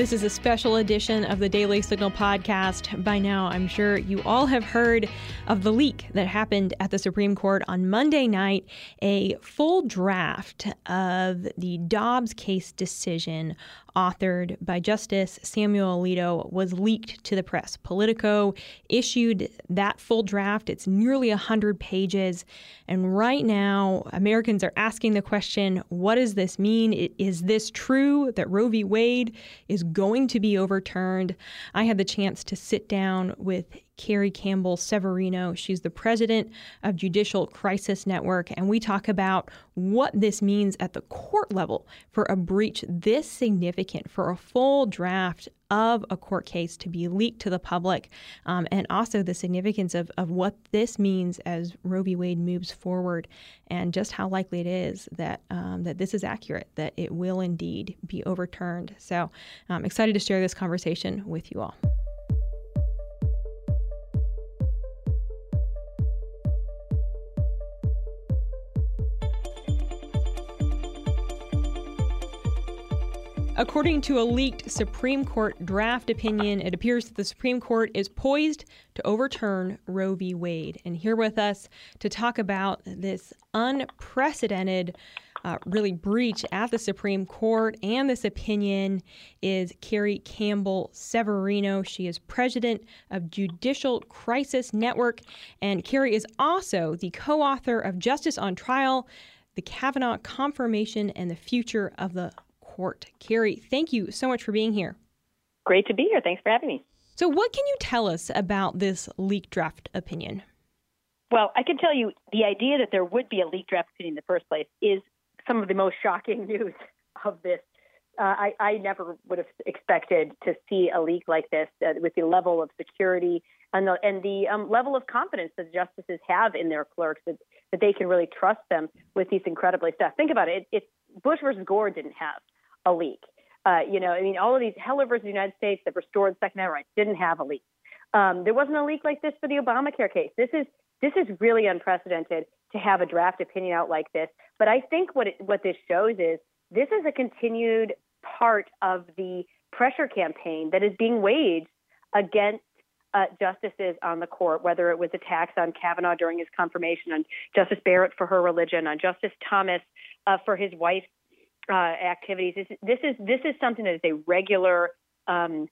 This is a special edition of the Daily Signal podcast. By now, I'm sure you all have heard of the leak that happened at the Supreme Court on Monday night. A full draft of the Dobbs case decision authored by Justice Samuel Alito was leaked to the press. Politico issued that full draft. It's nearly 100 pages. And right now, Americans are asking the question what does this mean? Is this true that Roe v. Wade is going to be overturned? I had the chance to sit down with Carrie Campbell Severino. She's the president of Judicial Crisis Network, and we talk about what this means at the court level for a breach this significant, for a full draft of a court case to be leaked to the public, um, and also the significance of, of what this means as Roe v. Wade moves forward, and just how likely it is that um, that this is accurate, that it will indeed be overturned. So I'm excited to share this conversation with you all. According to a leaked Supreme Court draft opinion, it appears that the Supreme Court is poised to overturn Roe v. Wade. And here with us to talk about this unprecedented, uh, really breach at the Supreme Court and this opinion is Carrie Campbell Severino. She is president of Judicial Crisis Network. And Carrie is also the co author of Justice on Trial. The Kavanaugh Confirmation and the Future of the Court. Carrie, thank you so much for being here. Great to be here. Thanks for having me. So, what can you tell us about this leak draft opinion? Well, I can tell you the idea that there would be a leak draft opinion in the first place is some of the most shocking news of this. Uh, I, I, never would have expected to see a leak like this uh, with the level of security and the, and the um, level of confidence that justices have in their clerks that, that they can really trust them with these incredibly stuff. Think about it. it, it Bush versus Gore didn't have a leak. Uh, you know, I mean, all of these Heller versus the United States that restored Second Amendment rights didn't have a leak. Um, there wasn't a leak like this for the Obamacare case. This is this is really unprecedented to have a draft opinion out like this. But I think what it, what this shows is this is a continued part of the pressure campaign that is being waged against uh, justices on the court, whether it was attacks on Kavanaugh during his confirmation, on Justice Barrett for her religion, on Justice Thomas uh, for his wife's uh, activities. This, this, is this is something that is a regular um,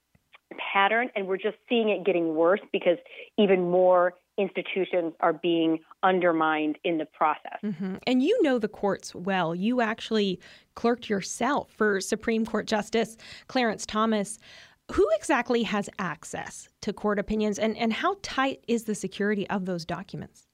pattern, and we're just seeing it getting worse because even more institutions are being undermined in the process. Mm-hmm. And you know the courts well. You actually clerked yourself for Supreme Court Justice Clarence Thomas. Who exactly has access to court opinions, and, and how tight is the security of those documents?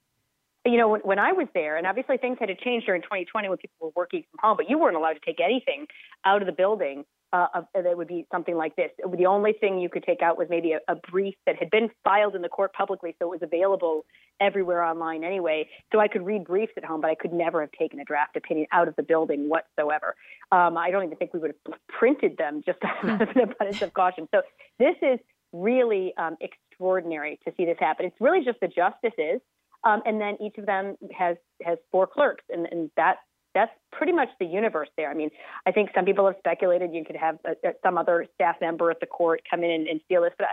You know, when, when I was there, and obviously things had to change during 2020 when people were working from home, but you weren't allowed to take anything out of the building uh, that would be something like this. The only thing you could take out was maybe a, a brief that had been filed in the court publicly, so it was available everywhere online anyway. So I could read briefs at home, but I could never have taken a draft opinion out of the building whatsoever. Um, I don't even think we would have printed them just out of an abundance of caution. So this is really um, extraordinary to see this happen. It's really just the justices um, and then each of them has has four clerks, and, and that that's pretty much the universe there. I mean, I think some people have speculated you could have a, a, some other staff member at the court come in and, and steal this, but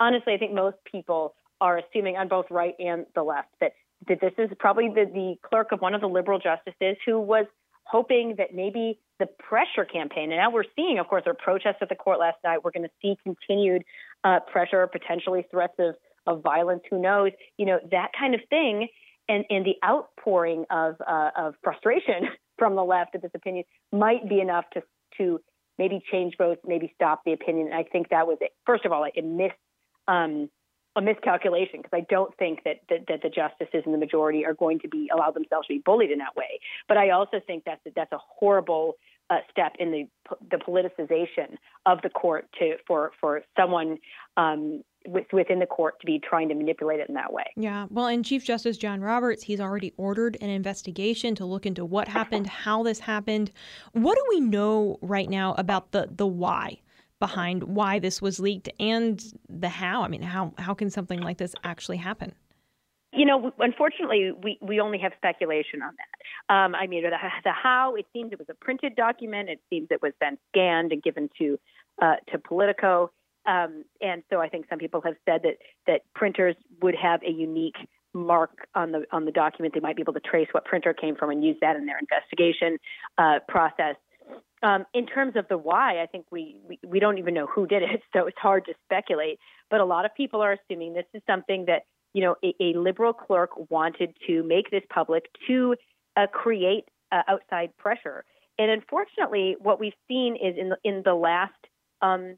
honestly, I think most people are assuming on both right and the left that that this is probably the, the clerk of one of the liberal justices who was hoping that maybe the pressure campaign, and now we're seeing, of course, were protests at the court last night. We're going to see continued uh, pressure, potentially threats of of violence, who knows, you know, that kind of thing. And, and the outpouring of, uh, of frustration from the left of this opinion might be enough to, to maybe change votes, maybe stop the opinion. And I think that was, it. first of all, a miss, um, a miscalculation because I don't think that, that, that the justices in the majority are going to be allow themselves to be bullied in that way. But I also think that's that's a horrible uh, step in the the politicization of the court to for for someone um, within the court to be trying to manipulate it in that way. Yeah. Well, and Chief Justice John Roberts, he's already ordered an investigation to look into what happened, how this happened. What do we know right now about the the why behind why this was leaked and the how? I mean, how how can something like this actually happen? You know, unfortunately, we, we only have speculation on that. Um, I mean, the, the how, it seems it was a printed document. It seems it was then scanned and given to uh, to Politico. Um, and so I think some people have said that that printers would have a unique mark on the on the document. They might be able to trace what printer came from and use that in their investigation uh, process. Um, in terms of the why, I think we, we we don't even know who did it, so it's hard to speculate. But a lot of people are assuming this is something that you know a, a liberal clerk wanted to make this public to uh, create uh, outside pressure. And unfortunately, what we've seen is in the, in the last um,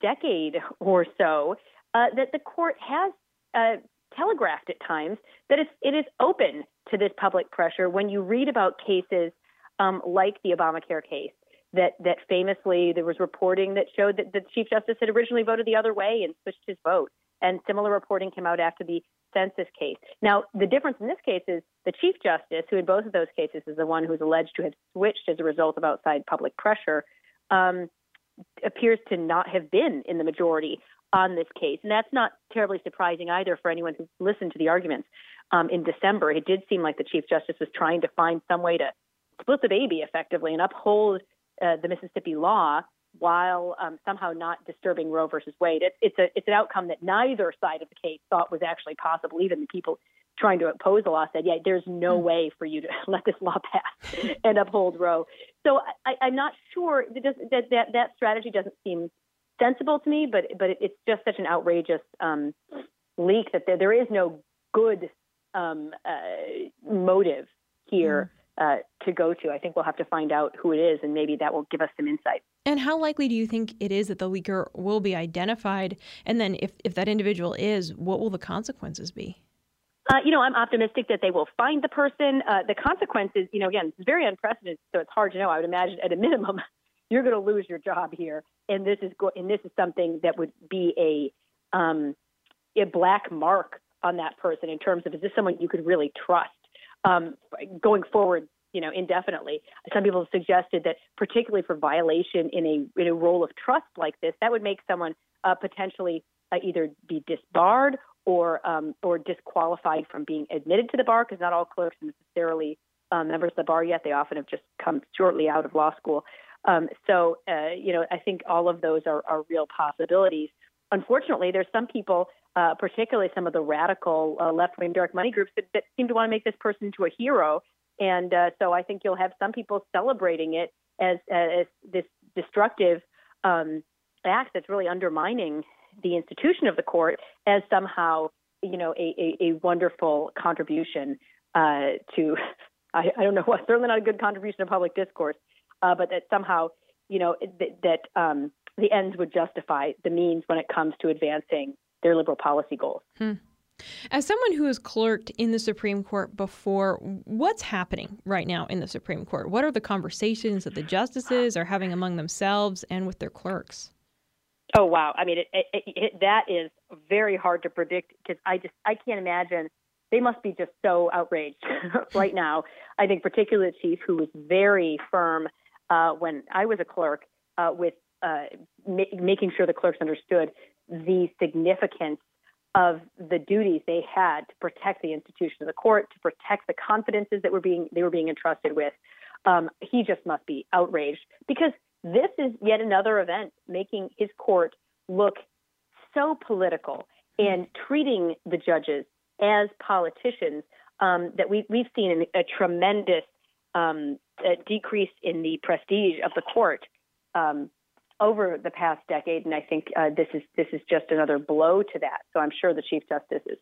decade or so uh, that the court has uh, telegraphed at times that it's, it is open to this public pressure. When you read about cases um, like the Obamacare case, that that famously there was reporting that showed that the Chief Justice had originally voted the other way and switched his vote. And similar reporting came out after the census case. Now, the difference in this case is the Chief Justice, who in both of those cases is the one who is alleged to have switched as a result of outside public pressure, um, appears to not have been in the majority on this case. And that's not terribly surprising either for anyone who listened to the arguments um, in December. It did seem like the Chief Justice was trying to find some way to split the baby effectively and uphold uh, the Mississippi law while um, somehow not disturbing Roe versus Wade. It, it's a it's an outcome that neither side of the case thought was actually possible. Even the people trying to oppose the law said, "Yeah, there's no mm. way for you to let this law pass and uphold Roe." So I, I'm not sure that, that that that strategy doesn't seem sensible to me, but but it's just such an outrageous um, leak that there, there is no good um, uh, motive here. Mm. Uh, to go to. I think we'll have to find out who it is, and maybe that will give us some insight. And how likely do you think it is that the leaker will be identified? And then, if, if that individual is, what will the consequences be? Uh, you know, I'm optimistic that they will find the person. Uh, the consequences, you know, again, it's very unprecedented, so it's hard to know. I would imagine, at a minimum, you're going to lose your job here, and this is go- and this is something that would be a um, a black mark on that person in terms of is this someone you could really trust um, going forward you know indefinitely some people have suggested that particularly for violation in a in a role of trust like this that would make someone uh, potentially uh, either be disbarred or um, or disqualified from being admitted to the bar because not all clerks are necessarily um, members of the bar yet they often have just come shortly out of law school um, so, uh, you know, I think all of those are, are real possibilities. Unfortunately, there's some people, uh, particularly some of the radical uh, left-wing dark money groups, that, that, seem to want to make this person into a hero. And uh, so I think you'll have some people celebrating it as, as this destructive um, act that's really undermining the institution of the court as somehow, you know, a, a, a wonderful contribution uh, to, I, I don't know what, certainly not a good contribution to public discourse, uh, but that somehow, you know, th- that um, the ends would justify the means when it comes to advancing their liberal policy goals. Hmm. As someone who has clerked in the Supreme Court before, what's happening right now in the Supreme Court? What are the conversations that the justices are having among themselves and with their clerks? Oh wow! I mean, it, it, it, that is very hard to predict because I just I can't imagine. They must be just so outraged right now. I think particularly the chief, who was very firm uh, when I was a clerk uh, with uh, ma- making sure the clerks understood the significance of the duties they had to protect the institution of the court, to protect the confidences that were being they were being entrusted with. Um, he just must be outraged because this is yet another event making his court look so political and treating the judges as politicians um, that we, we've seen a tremendous um, decrease in the prestige of the court um, over the past decade, and I think uh, this is this is just another blow to that. So I'm sure the chief justice is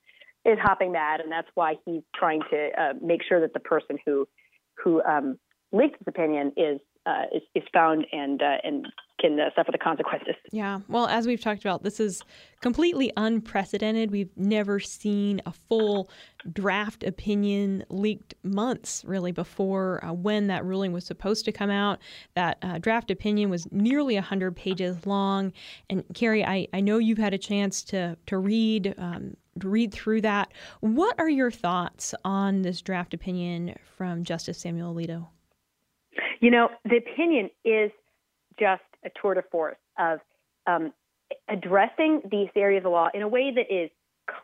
is hopping mad, and that's why he's trying to uh, make sure that the person who who um, leaked his opinion is uh, is, is found and uh, and can uh, suffer the consequences. Yeah. Well, as we've talked about, this is completely unprecedented. We've never seen a full draft opinion leaked months really before uh, when that ruling was supposed to come out. That uh, draft opinion was nearly 100 pages long. And Carrie, I, I know you've had a chance to, to read. Um, to read through that. What are your thoughts on this draft opinion from Justice Samuel Alito? You know, the opinion is just a tour de force of um, addressing these areas of law in a way that is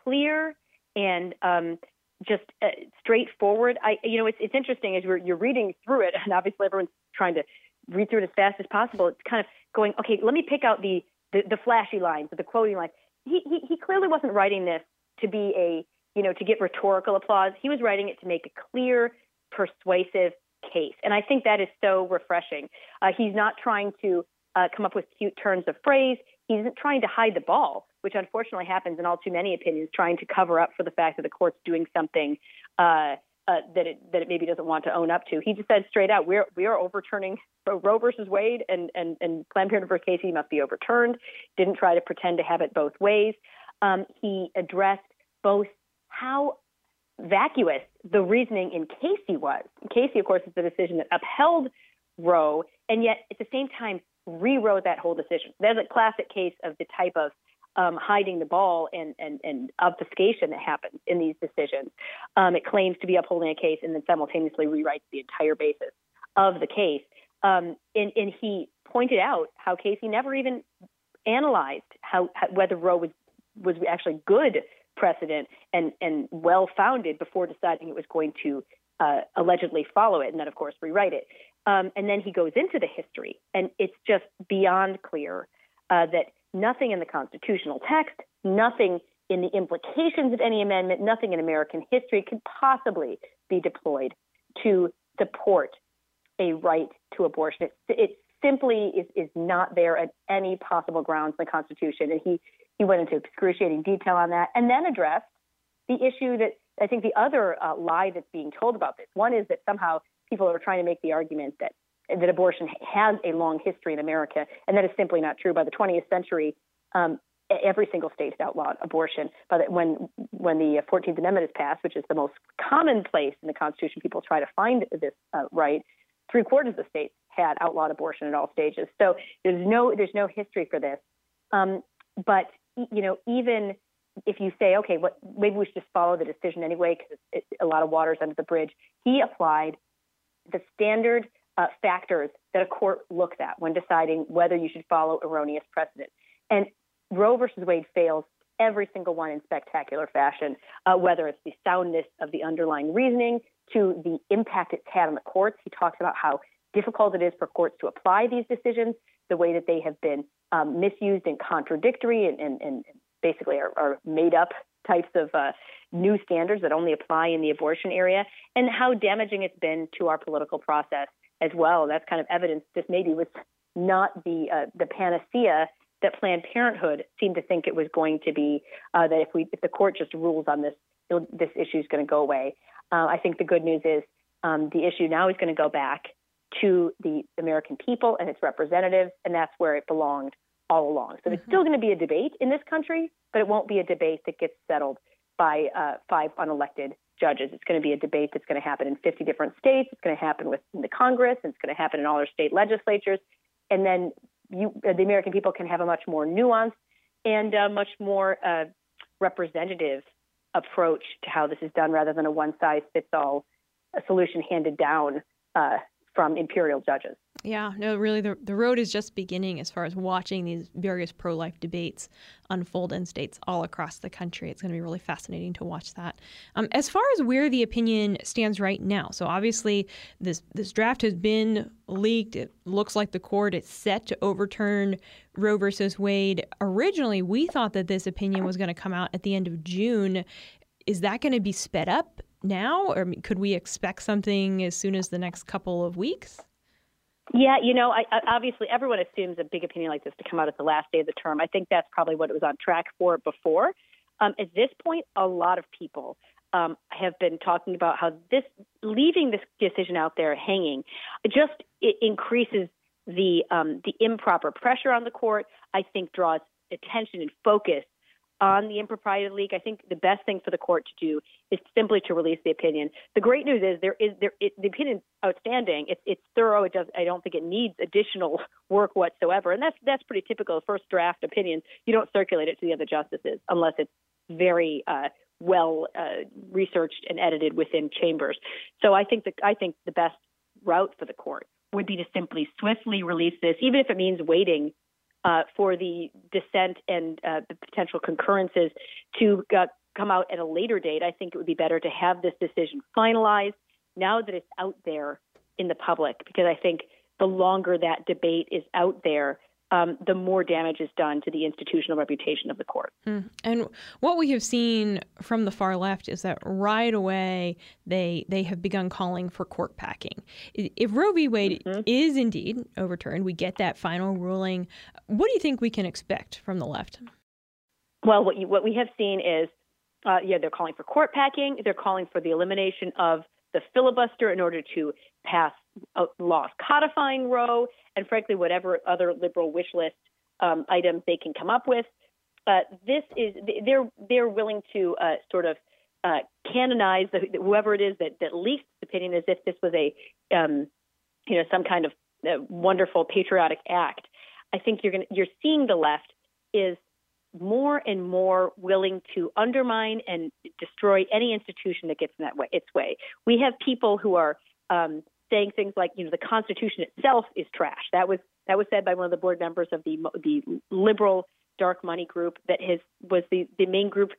clear and um, just uh, straightforward. I, you know, it's it's interesting as you're you're reading through it, and obviously everyone's trying to read through it as fast as possible. It's kind of going, okay, let me pick out the the, the flashy lines, the quoting lines. He, he he clearly wasn't writing this to be a you know to get rhetorical applause. He was writing it to make a clear, persuasive case, and I think that is so refreshing. Uh, he's not trying to uh, come up with cute turns of phrase. He's not trying to hide the ball, which unfortunately happens in all too many opinions, trying to cover up for the fact that the court's doing something uh, uh, that it that it maybe doesn't want to own up to. He just said straight out, "We're we are overturning Roe versus Wade, and and and Planned Parenthood versus Casey must be overturned." Didn't try to pretend to have it both ways. Um, he addressed both how vacuous the reasoning in Casey was. Casey, of course, is the decision that upheld Roe, and yet at the same time rewrote that whole decision. There's a classic case of the type of um, hiding the ball and, and, and obfuscation that happens in these decisions. Um, it claims to be upholding a case and then simultaneously rewrites the entire basis of the case. Um, and, and he pointed out how Casey never even analyzed how, how whether Roe was was actually good precedent and and well founded before deciding it was going to uh, allegedly follow it and then of course rewrite it. Um, and then he goes into the history, and it's just beyond clear uh, that nothing in the constitutional text, nothing in the implications of any amendment, nothing in American history could possibly be deployed to support a right to abortion. It, it simply is, is not there at any possible grounds in the Constitution. And he, he went into excruciating detail on that and then addressed the issue that I think the other uh, lie that's being told about this. One is that somehow people are trying to make the argument that that abortion has a long history in America, and that is simply not true. By the 20th century, um, every single state has outlawed abortion. But when when the 14th Amendment is passed, which is the most common place in the Constitution, people try to find this uh, right. Three quarters of the states had outlawed abortion at all stages. So there's no there's no history for this. Um, but you know, even if you say, okay, what maybe we should just follow the decision anyway because a lot of water's under the bridge. He applied the standard uh, factors that a court looks at when deciding whether you should follow erroneous precedent. And Roe versus Wade fails every single one in spectacular fashion, uh, whether it's the soundness of the underlying reasoning to the impact it's had on the courts. He talks about how difficult it is for courts to apply these decisions, the way that they have been um, misused and contradictory and, and, and basically are, are, made up types of uh, new standards that only apply in the abortion area, and how damaging it's been to our political process as well. That's kind of evidence this maybe was not the uh, the panacea that Planned Parenthood seemed to think it was going to be. Uh, that if we if the court just rules on this, this issue is going to go away. Uh, I think the good news is um, the issue now is going to go back to the American people and its representatives, and that's where it belonged all along. So mm-hmm. there's still going to be a debate in this country, but it won't be a debate that gets settled by uh, five unelected judges. It's going to be a debate that's going to happen in 50 different states. It's going to happen within the Congress. And it's going to happen in all our state legislatures. And then you, uh, the American people can have a much more nuanced and uh, much more uh, representative approach to how this is done rather than a one size fits all solution handed down uh, from imperial judges. Yeah, no, really, the, the road is just beginning as far as watching these various pro life debates unfold in states all across the country. It's going to be really fascinating to watch that. Um, as far as where the opinion stands right now, so obviously this this draft has been leaked. It looks like the court is set to overturn Roe versus Wade. Originally, we thought that this opinion was going to come out at the end of June. Is that going to be sped up now, or could we expect something as soon as the next couple of weeks? Yeah, you know, I, I, obviously everyone assumes a big opinion like this to come out at the last day of the term. I think that's probably what it was on track for before. Um, at this point, a lot of people um, have been talking about how this leaving this decision out there hanging just increases the um, the improper pressure on the court. I think draws attention and focus on the impropriety leak, I think the best thing for the court to do is simply to release the opinion. The great news is there is there it, the opinion outstanding. It's it's thorough. It does. I don't think it needs additional work whatsoever, and that's that's pretty typical. The first draft opinions, you don't circulate it to the other justices unless it's very uh, well uh, researched and edited within chambers. So I think that I think the best route for the court would be to simply swiftly release this, even if it means waiting uh, for the dissent and uh, the potential concurrences to uh, come out at a later date. I think it would be better to have this decision finalized now that it's out there in the public, because I think the longer that debate is out there, um, the more damage is done to the institutional reputation of the court. Mm. And what we have seen from the far left is that right away they they have begun calling for court packing. If Roe v. Wade mm-hmm. is indeed overturned, we get that final ruling. What do you think we can expect from the left? Well, what you, what we have seen is, uh, yeah, they're calling for court packing. They're calling for the elimination of the filibuster in order to pass laws codifying Roe, and frankly, whatever other liberal wish list um, items they can come up with. Uh, this is they're they're willing to uh, sort of uh, canonize the, whoever it is that that leaked the opinion as if this was a um, you know some kind of uh, wonderful patriotic act. I think you're going you're seeing the left is more and more willing to undermine and destroy any institution that gets in that way its way. We have people who are um, saying things like, you know, the Constitution itself is trash. That was that was said by one of the board members of the the liberal dark money group that has was the the main group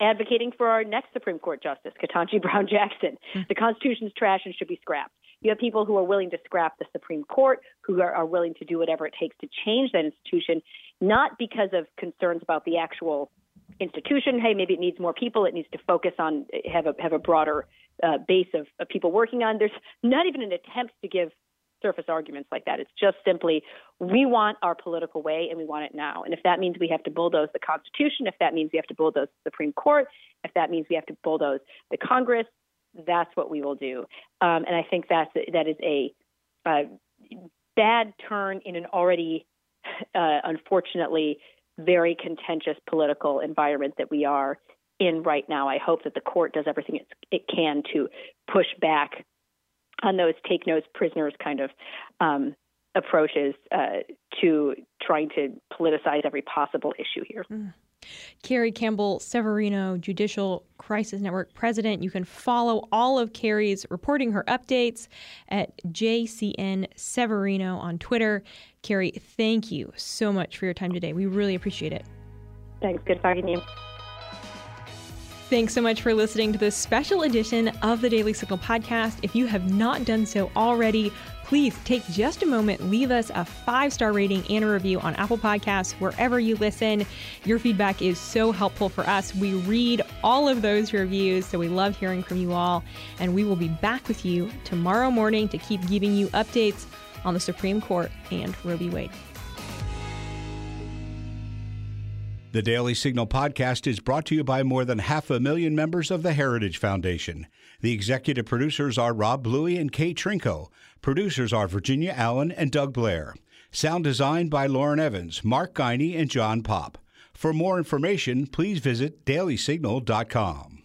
advocating for our next Supreme Court justice, Ketanji Brown Jackson. Mm-hmm. The Constitution's trash and should be scrapped. You have people who are willing to scrap the Supreme Court, who are, are willing to do whatever it takes to change that institution, not because of concerns about the actual institution. Hey, maybe it needs more people. It needs to focus on have a have a broader uh, base of, of people working on. There's not even an attempt to give surface arguments like that. It's just simply we want our political way and we want it now. And if that means we have to bulldoze the Constitution, if that means we have to bulldoze the Supreme Court, if that means we have to bulldoze the Congress, that's what we will do. Um, and I think that's that is a, bad turn in an already, uh, unfortunately, very contentious political environment that we are in right now. I hope that the court does everything it can to push back on those take no prisoners kind of um, approaches uh, to trying to politicize every possible issue here. Mm. Carrie Campbell Severino, Judicial Crisis Network president. You can follow all of Carrie's reporting her updates at JCN Severino on Twitter. Carrie, thank you so much for your time today. We really appreciate it. Thanks. Good talking to you. Thanks so much for listening to this special edition of the Daily Signal podcast. If you have not done so already, please take just a moment, leave us a five star rating and a review on Apple Podcasts, wherever you listen. Your feedback is so helpful for us. We read all of those reviews, so we love hearing from you all. And we will be back with you tomorrow morning to keep giving you updates on the Supreme Court and Roe v. Wade. The Daily Signal podcast is brought to you by more than half a million members of the Heritage Foundation. The executive producers are Rob Bluey and Kate Trinko. Producers are Virginia Allen and Doug Blair. Sound designed by Lauren Evans, Mark Guiney, and John Pop. For more information, please visit dailysignal.com.